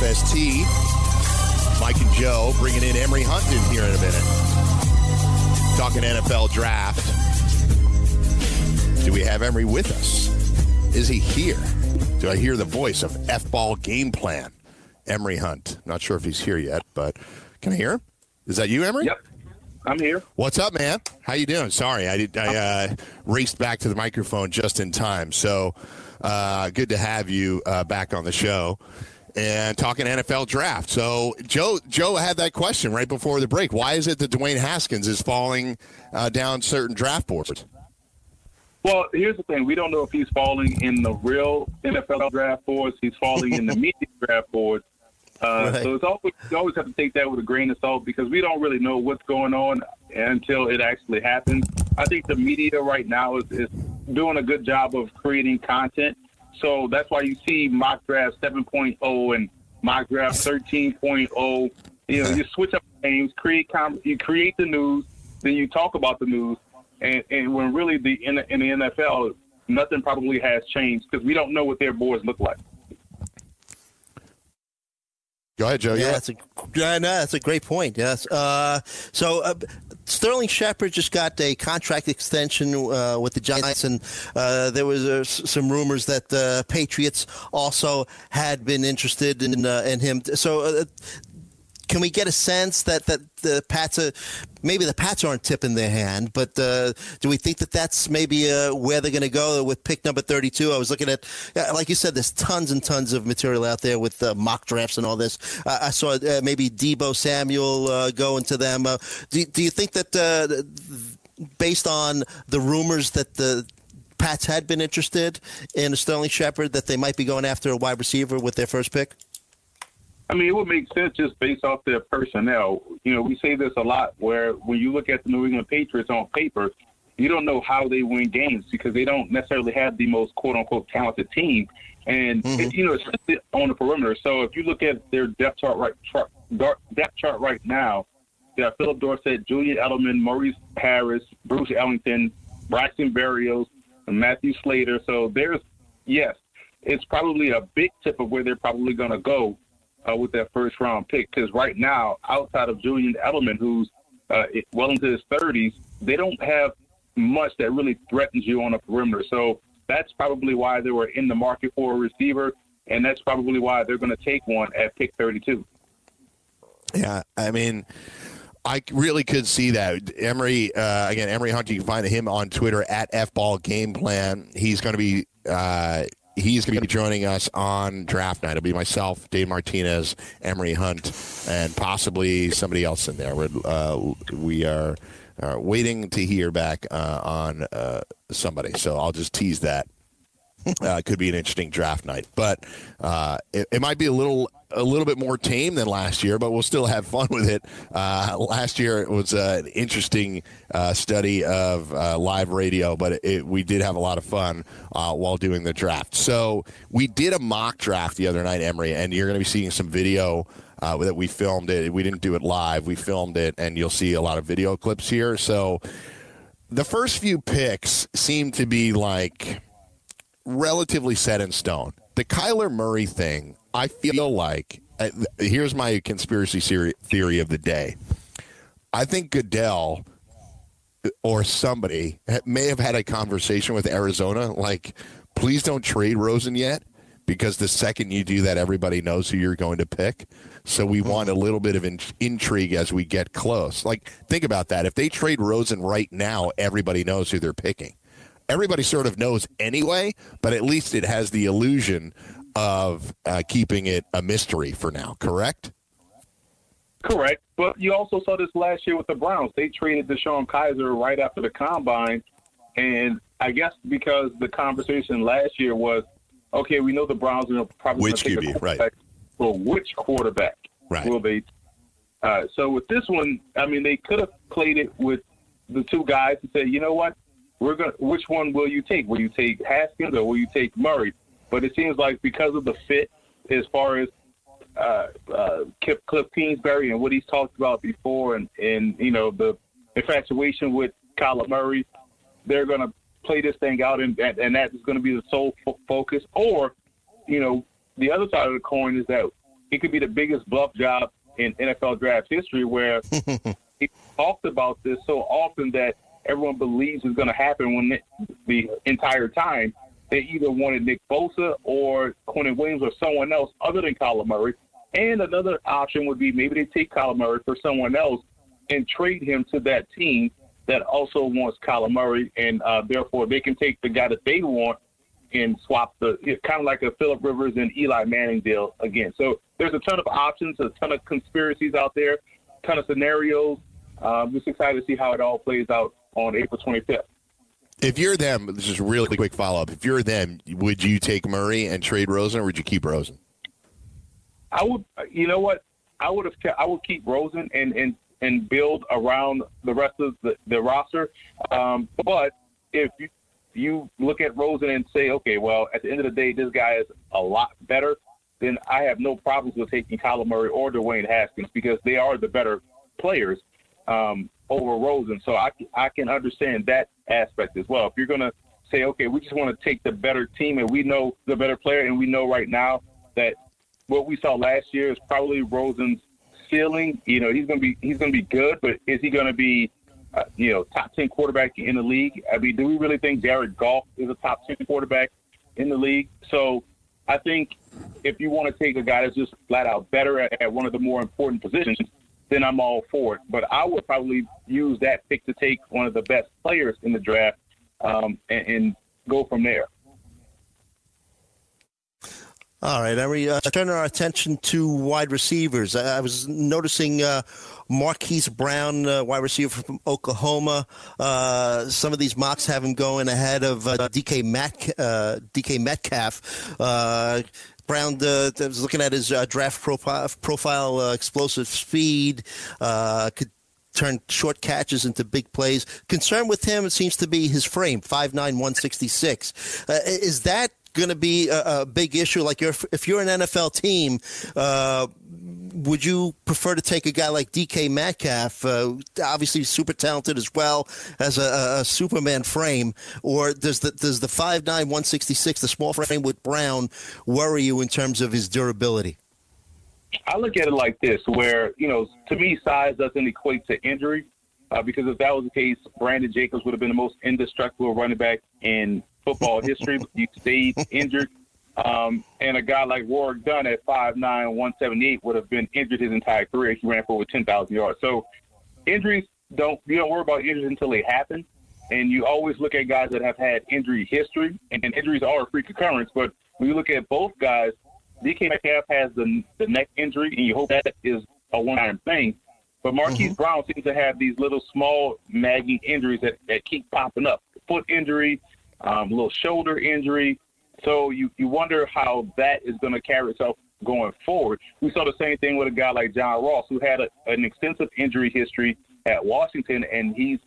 FST. Mike and Joe bringing in Emory Hunt in here in a minute. Talking NFL draft. Do we have Emory with us? Is he here? Do I hear the voice of F ball game plan? Emory Hunt. Not sure if he's here yet, but can I hear him? Is that you, Emory? Yep, I'm here. What's up, man? How you doing? Sorry, I did. I uh, raced back to the microphone just in time. So uh, good to have you uh, back on the show and talking NFL draft. So Joe, Joe had that question right before the break. Why is it that Dwayne Haskins is falling uh, down certain draft boards? Well, here's the thing: we don't know if he's falling in the real NFL draft boards. He's falling in the media draft boards. Uh, Right. So it's always you always have to take that with a grain of salt because we don't really know what's going on until it actually happens. I think the media right now is, is doing a good job of creating content. So that's why you see mock draft 7.0 and mock draft 13.0. You know, you switch up names, create com- you create the news, then you talk about the news, and, and when really the in, in the NFL, nothing probably has changed because we don't know what their boards look like. Go ahead, Joe. Yeah, Yeah. that's a yeah, no, that's a great point. Yes. Uh, so uh, Sterling Shepard just got a contract extension uh, with the Giants, and uh, there was uh, some rumors that the Patriots also had been interested in uh, in him. So. Can we get a sense that, that the Pats are maybe the Pats aren't tipping their hand, but uh, do we think that that's maybe uh, where they're going to go with pick number 32? I was looking at, like you said, there's tons and tons of material out there with uh, mock drafts and all this. I saw uh, maybe Deebo Samuel uh, going to them. Uh, do, do you think that based on the rumors that the Pats had been interested in Sterling Shepard, that they might be going after a wide receiver with their first pick? I mean, it would make sense just based off their personnel. You know, we say this a lot where when you look at the New England Patriots on paper, you don't know how they win games because they don't necessarily have the most quote unquote talented team. And, mm-hmm. it- you know, especially on the perimeter. So if you look at their depth chart right, chart, depth chart right now, they have Phillip Dorsett, Julian Edelman, Maurice Harris, Bruce Ellington, Braxton Berrios, and Matthew Slater. So there's, yes, it's probably a big tip of where they're probably going to go uh, with that first round pick. Because right now, outside of Julian Edelman, who's uh, well into his 30s, they don't have much that really threatens you on the perimeter. So that's probably why they were in the market for a receiver, and that's probably why they're going to take one at pick 32. Yeah, I mean, I really could see that. Emory, uh, again, Emory Hunt, you can find him on Twitter at FBall Game Plan. He's going to be. Uh, He's going to be joining us on draft night. It'll be myself, Dave Martinez, Emory Hunt, and possibly somebody else in there. We're, uh, we are uh, waiting to hear back uh, on uh, somebody. So I'll just tease that uh, could be an interesting draft night, but uh, it, it might be a little a little bit more tame than last year, but we'll still have fun with it. Uh, last year it was uh, an interesting uh, study of uh, live radio, but it, we did have a lot of fun while doing the draft. So we did a mock draft the other night, Emory, and you're going to be seeing some video. Uh, that we filmed it. We didn't do it live. We filmed it, and you'll see a lot of video clips here. So the first few picks seem to be like relatively set in stone. The Kyler Murray thing, I feel like uh, here's my conspiracy theory, of the day. I think Goodell or somebody may have had a conversation with Arizona, like, please don't trade Rosen yet, because the second you do that, everybody knows who you're going to pick. So we want a little bit of in- intrigue as we get close. Like, think about that. If they trade Rosen right now, everybody knows who they're picking everybody sort of knows anyway, but at least it has the illusion of uh, keeping it a mystery for now. Correct. Correct. But you also saw this last year with the Browns. They traded DeShone Kizer right after the combine. And I guess because the conversation last year was, okay, we know the Browns are probably which take QB, right? Well, which quarterback right. will they? Uh, so with this one, I mean, they could have played it with the two guys and say, you know what, we're going. Which one will you take? Will you take Haskins or will you take Murray? But it seems like because of the fit, as far as uh, uh, Cliff Kingsbury and what he's talked about before, and and you know the infatuation with Kyler Murray, they're going to play this thing out, and and that is going to be the sole f- focus. Or, you know, the other side of the coin is that it could be the biggest bluff job in NFL draft history, where he talked about this so often that everyone believes is going to happen when it, the entire time they either wanted Nick Bosa or Quinnen Williams or someone else other than Kyler Murray. And another option would be maybe they take Kyler Murray for someone else and trade him to that team that also wants Kyler Murray, and uh, therefore they can take the guy that they want and swap the kind of like a Philip Rivers and Eli Manning deal again. So there's a ton of options, a ton of conspiracies out there, a ton of scenarios. Um, just excited to see how it all plays out on April 25th. If you're them, this is a really quick follow up. If you're them, would you take Murray and trade Rosen, or would you keep Rosen? I would. You know what? I would have. I would keep Rosen and and and build around the rest of the, the roster. Um, but if you you look at Rosen and say, okay, well, at the end of the day, this guy is a lot better, then I have no problems with taking Kyler Murray or Dwayne Haskins because they are the better players um, over Rosen. So I, I can understand that aspect as well. If you're going to say, okay, we just want to take the better team and we know the better player, and we know right now that what we saw last year is probably Rosen's ceiling. You know, he's going to be he's going to be good, but is he going to be uh, you know top ten quarterback in the league? I mean, do we really think Jared Goff is a top ten quarterback in the league? So I think if you want to take a guy that's just flat out better at, at one of the more important positions, then I'm all for it. But I would probably use that pick to take one of the best players in the draft um, and, and go from there. All right, Emery, uh, turn our attention to wide receivers. I, was noticing uh, Marquise Brown, uh, wide receiver from Oklahoma. Uh, some of these mocks have him going ahead of uh, DK, Met, uh, DK Metcalf. Brown uh, was looking at his uh, draft profile, profile uh, explosive speed, could turn short catches into big plays. Concern with him seems to be his frame, 5'9", 166. is that going to be a, a, big issue? Like, if you're an NFL team, uh, would you prefer to take a guy like DK Metcalf, uh, obviously super talented as well as a, a, Superman frame, or does the does the five nine one sixty six, the small frame with Brown, worry you in terms of his durability? I look at it like this, where you know, to me, size doesn't equate to injury. Uh, because if that was the case, Brandon Jacobs would have been the most indestructible running back in football history. he stayed injured. Um, and a guy like Warrick Dunn at 5'9", 178 would have been injured his entire career. He ran for over 10,000 yards. So injuries don't you don't worry about injuries until they happen. And you always look at guys that have had injury history, and, and injuries are a freak occurrence. But when you look at both guys, DK Metcalf has the the neck injury, and you hope that is a one-time thing. But Marquise mm-hmm. Brown seems to have these little small nagging injuries that, that keep popping up. Foot injury, um, little shoulder injury. So you, you wonder how that is going to carry itself going forward. We saw the same thing with a guy like John Ross, who had a, an extensive injury history at Washington, and he's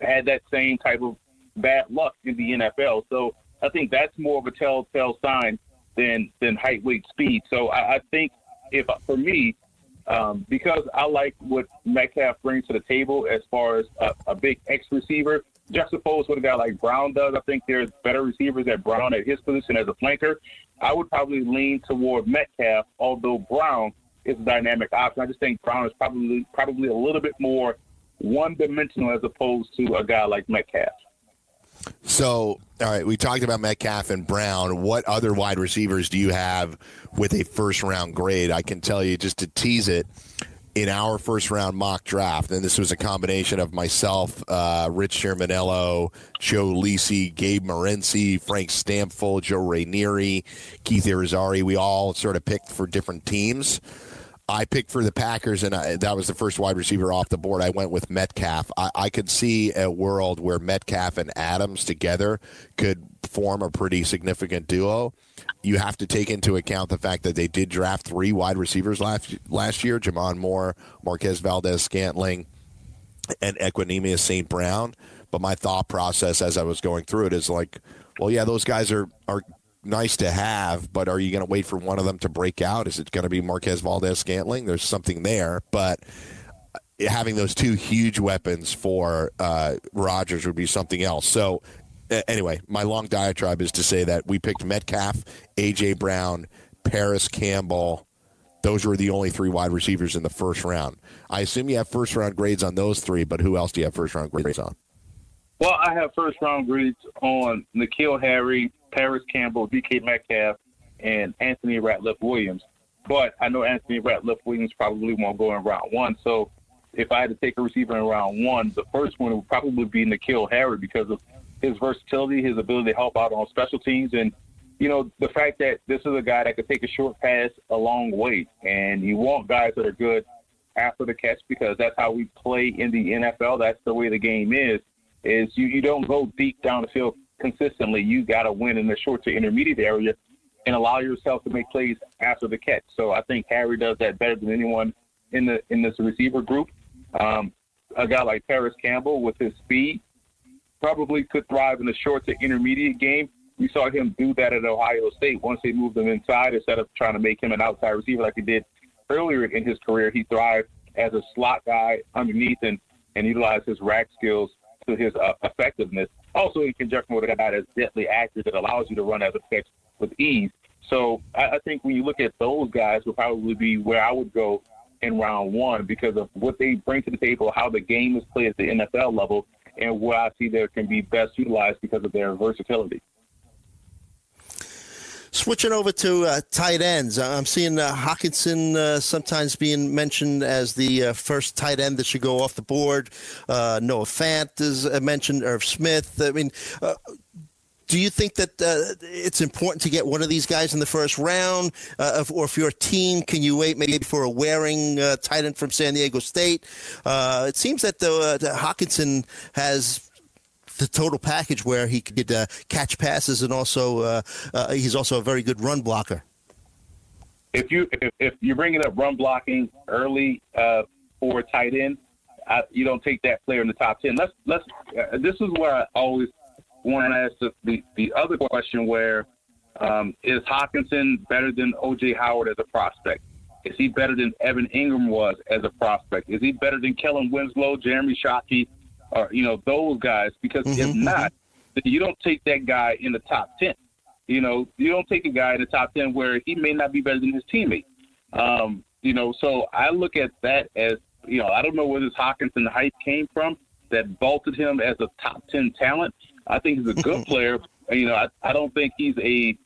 had that same type of bad luck in the NFL. So I think that's more of a telltale sign than than height, weight, speed. So I, I think if for me, um, because I like what Metcalf brings to the table as far as a, a big X receiver, juxtaposed with a guy like Brown does. I think there's better receivers at Brown at his position as a flanker. I would probably lean toward Metcalf, although Brown is a dynamic option. I just think Brown is probably probably a little bit more one dimensional as opposed to a guy like Metcalf. So, all right, we talked about Metcalf and Brown. What other wide receivers do you have with a first round grade? I can tell you just to tease it in our first round mock draft, and this was a combination of myself, uh, Rich Shermanello, Joe Lisi, Gabe Morency, Frank Stampfl, Joe Rainieri, Keith Irizarry. We all sort of picked for different teams. I picked for the Packers, and I, that was the first wide receiver off the board. I went with Metcalf. I, I could see a world where Metcalf and Adams together could form a pretty significant duo. You have to take into account the fact that they did draft three wide receivers last last year: J'Mon Moore, Marquez Valdes Scantling, and Equanimeous St. Brown. But my thought process as I was going through it is like, well, yeah, those guys are are nice to have, but are you going to wait for one of them to break out? Is it going to be Marquez Valdes Scantling? There's something there, but having those two huge weapons for uh, Rodgers would be something else. So, Uh, anyway, my long diatribe is to say that we picked Metcalf, A.J. Brown, Parris Campbell. Those were the only three wide receivers in the first round. I assume you have first round grades on those three, but who else do you have first round grades on? Well, I have first round grades on N'Keal Harry, Parris Campbell, DK Metcalf, and Anthony Ratliff Williams. But I know Anthony Ratliff Williams probably won't go in round one. So if I had to take a receiver in round one, the first one would probably be N'Keal Harry because of his versatility, his ability to help out on special teams, and you know the fact that this is a guy that could take a short pass a long way. And you want guys that are good after the catch because that's how we play in the NFL. That's the way the game is is you, you don't go deep down the field consistently. You got to win in the short to intermediate area and allow yourself to make plays after the catch. So I think Harry does that better than anyone in the in this receiver group. Um, a guy like Parris Campbell with his speed probably could thrive in the short to intermediate game. We saw him do that at Ohio State. Once they moved him inside, instead of trying to make him an outside receiver like he did earlier in his career, he thrived as a slot guy underneath and, and utilized his rack skills to his uh, effectiveness. Also, in conjunction with a guy that's deadly accurate that allows you to run as a pitch with ease. So I, I think when you look at those guys, will probably be where I would go in round one because of what they bring to the table, how the game is played at the NFL level, and where I see there can be best utilized because of their versatility. Switching over to uh, tight ends, uh, I'm seeing uh, Hockenson uh, sometimes being mentioned as the uh, first tight end that should go off the board. Uh, Noah Fant is mentioned, Irv Smith. I mean, do you think that uh, it's important to get one of these guys in the first round, uh, or if your team, can you wait maybe for a Warring uh, tight end from San Diego State? it seems that the, the Hockenson has the total package where he could uh, catch passes and also uh, uh, he's also a very good run blocker. If you if, if you're bringing up run blocking early uh, for a tight end, I, you don't take that player in the top ten. Let's let's. Uh, this is where I always want to ask the, the, the other question: Where um, is Hockenson better than OJ Howard as a prospect? Is he better than Evan Engram was as a prospect? Is he better than Kellen Winslow, Jeremy Shockey, or you know those guys because mm-hmm, if not, mm-hmm. you don't take that guy in the top ten. You know, you don't take a guy in the top ten where he may not be better than his teammate. Um, you know, so I look at that as you know, I don't know where this Hockenson hype came from that vaulted him as a top ten talent. I think he's a good player. You know, I, I don't think he's a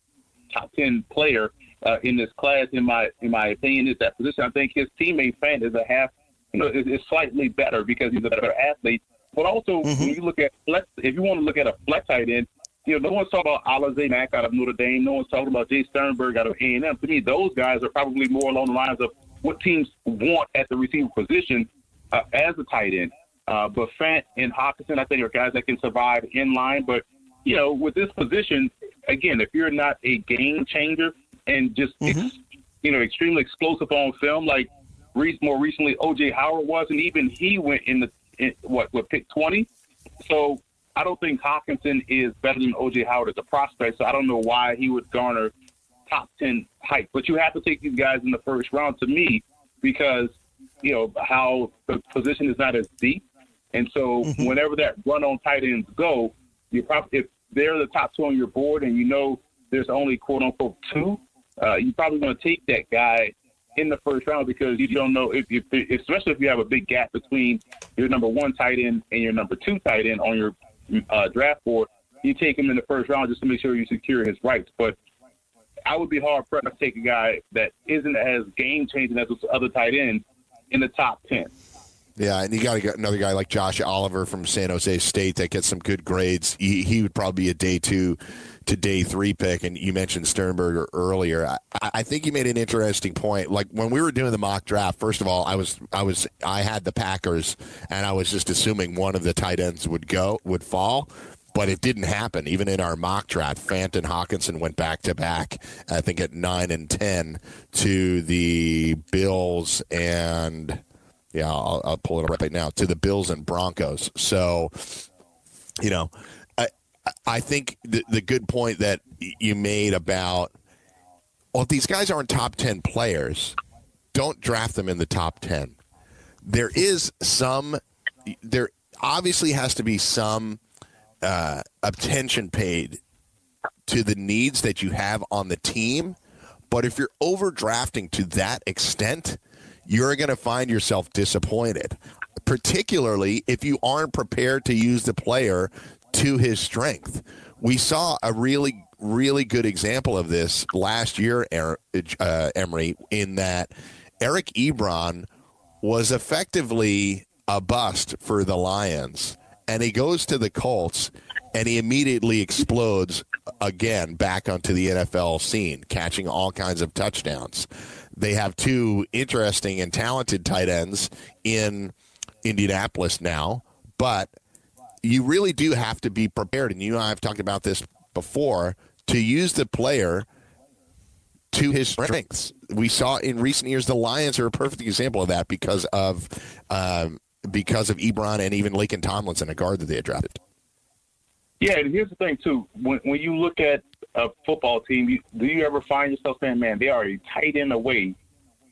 top ten player uh, in this class. In my in my opinion, is that position. I think his teammate Fant is a half, you know, is, is slightly better because he's a better athlete. But also, mm-hmm. when you look at flex, if you want to look at a flex tight end, you know, no one's talking about Alize Mack out of Notre Dame. No one's talking about Jace Sternberger out of A&M. To me, those guys are probably more along the lines of what teams want at the receiver position uh, as a tight end. Uh, but Fant and Hockenson, I think, are guys that can survive in line. But, you know, with this position, again, if you're not a game changer and just, mm-hmm. ex, you know, extremely explosive on film, like more recently OJ Howard was, and even he went in the in, what what pick twenty. So I don't think Hockenson is better than OJ Howard as a prospect. So I don't know why he would garner top ten hype. But you have to take these guys in the first round to me because you know how the position is not as deep, and so mm-hmm. whenever that run on tight ends go, you probably if they're the top two on your board and you know there's only quote unquote two, uh, you probably want to take that guy in the first round because you don't know if, if, especially if you have a big gap between your number one tight end and your number two tight end on your uh, draft board. You take him in the first round just to make sure you secure his rights. But I would be hard pressed to take a guy that isn't as game changing as other tight ends in the top 10. Yeah, and you got to get another guy like Josh Oliver from San Jose State that gets some good grades. He, he would probably be a day two to day three pick. And you mentioned Sternberger earlier. I, I think you made an interesting point. Like when we were doing the mock draft, first of all, I was I was I had the Packers, and I was just assuming one of the tight ends would go would fall but it didn't happen. Even in our mock draft, Fant and Hockenson went back to back. I think at nine and ten to the Bills and yeah, I'll, I'll pull it up right now to the Bills and Broncos. So, you know, I I think the the good point that you made about well, these guys aren't top ten players, don't draft them in the top ten. There is some there obviously has to be some uh, attention paid to the needs that you have on the team. But if you're overdrafting to that extent, you're going to find yourself disappointed, particularly if you aren't prepared to use the player to his strength. We saw a really, really good example of this last year, uh, Emory, in that Eric Ebron was effectively a bust for the Lions and he goes to the Colts and he immediately explodes again back onto the NFL scene, catching all kinds of touchdowns. They have two interesting and talented tight ends in Indianapolis now, but you really do have to be prepared. And you and I have talked about this before to use the player to his strengths. We saw in recent years the Lions are a perfect example of that because of um, because of Ebron and even Laken Tomlinson, a guard that they had drafted. Yeah, and here's the thing too. When when you look at a football team, you, do you ever find yourself saying, "Man, they are a tight end away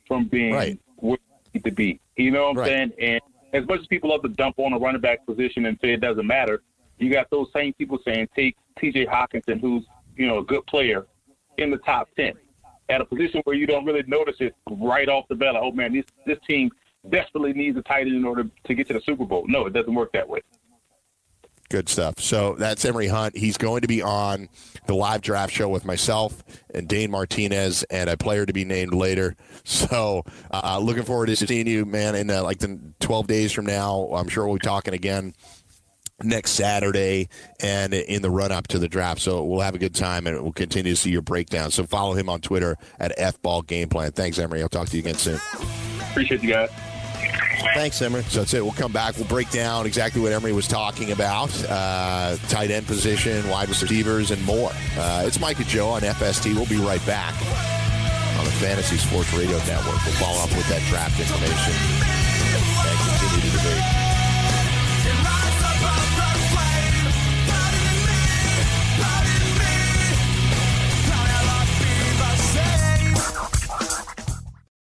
from being right. where they need to be"? You know what I'm right. saying? And as much as people love to dump on a running back position and say it doesn't matter, you got those same people saying, "Take T.J. Hockenson, who's you know a good player, in the top ten, at a position where you don't really notice it right off the bat. Like, oh man, this this team desperately needs a tight end in order to get to the Super Bowl. No, it doesn't work that way. Good stuff. So that's Emory Hunt. He's going to be on the live draft show with myself and Dane Martinez and a player to be named later. So uh, looking forward to seeing you, man, in uh, like the 12 days from now. I'm sure we'll be talking again next Saturday and in the run up to the draft. So we'll have a good time and we'll continue to see your breakdown. So follow him on Twitter at FBall Game Plan. Thanks, Emory. I'll talk to you again soon. Appreciate you guys. Thanks, Emory. So that's it. We'll come back. We'll break down exactly what Emory was talking about uh, tight end position, wide receivers, and more. Uh, it's Mike and Joe on FST. We'll be right back on the Fantasy Sports Radio Network. We'll follow up with that draft information and continue to debate.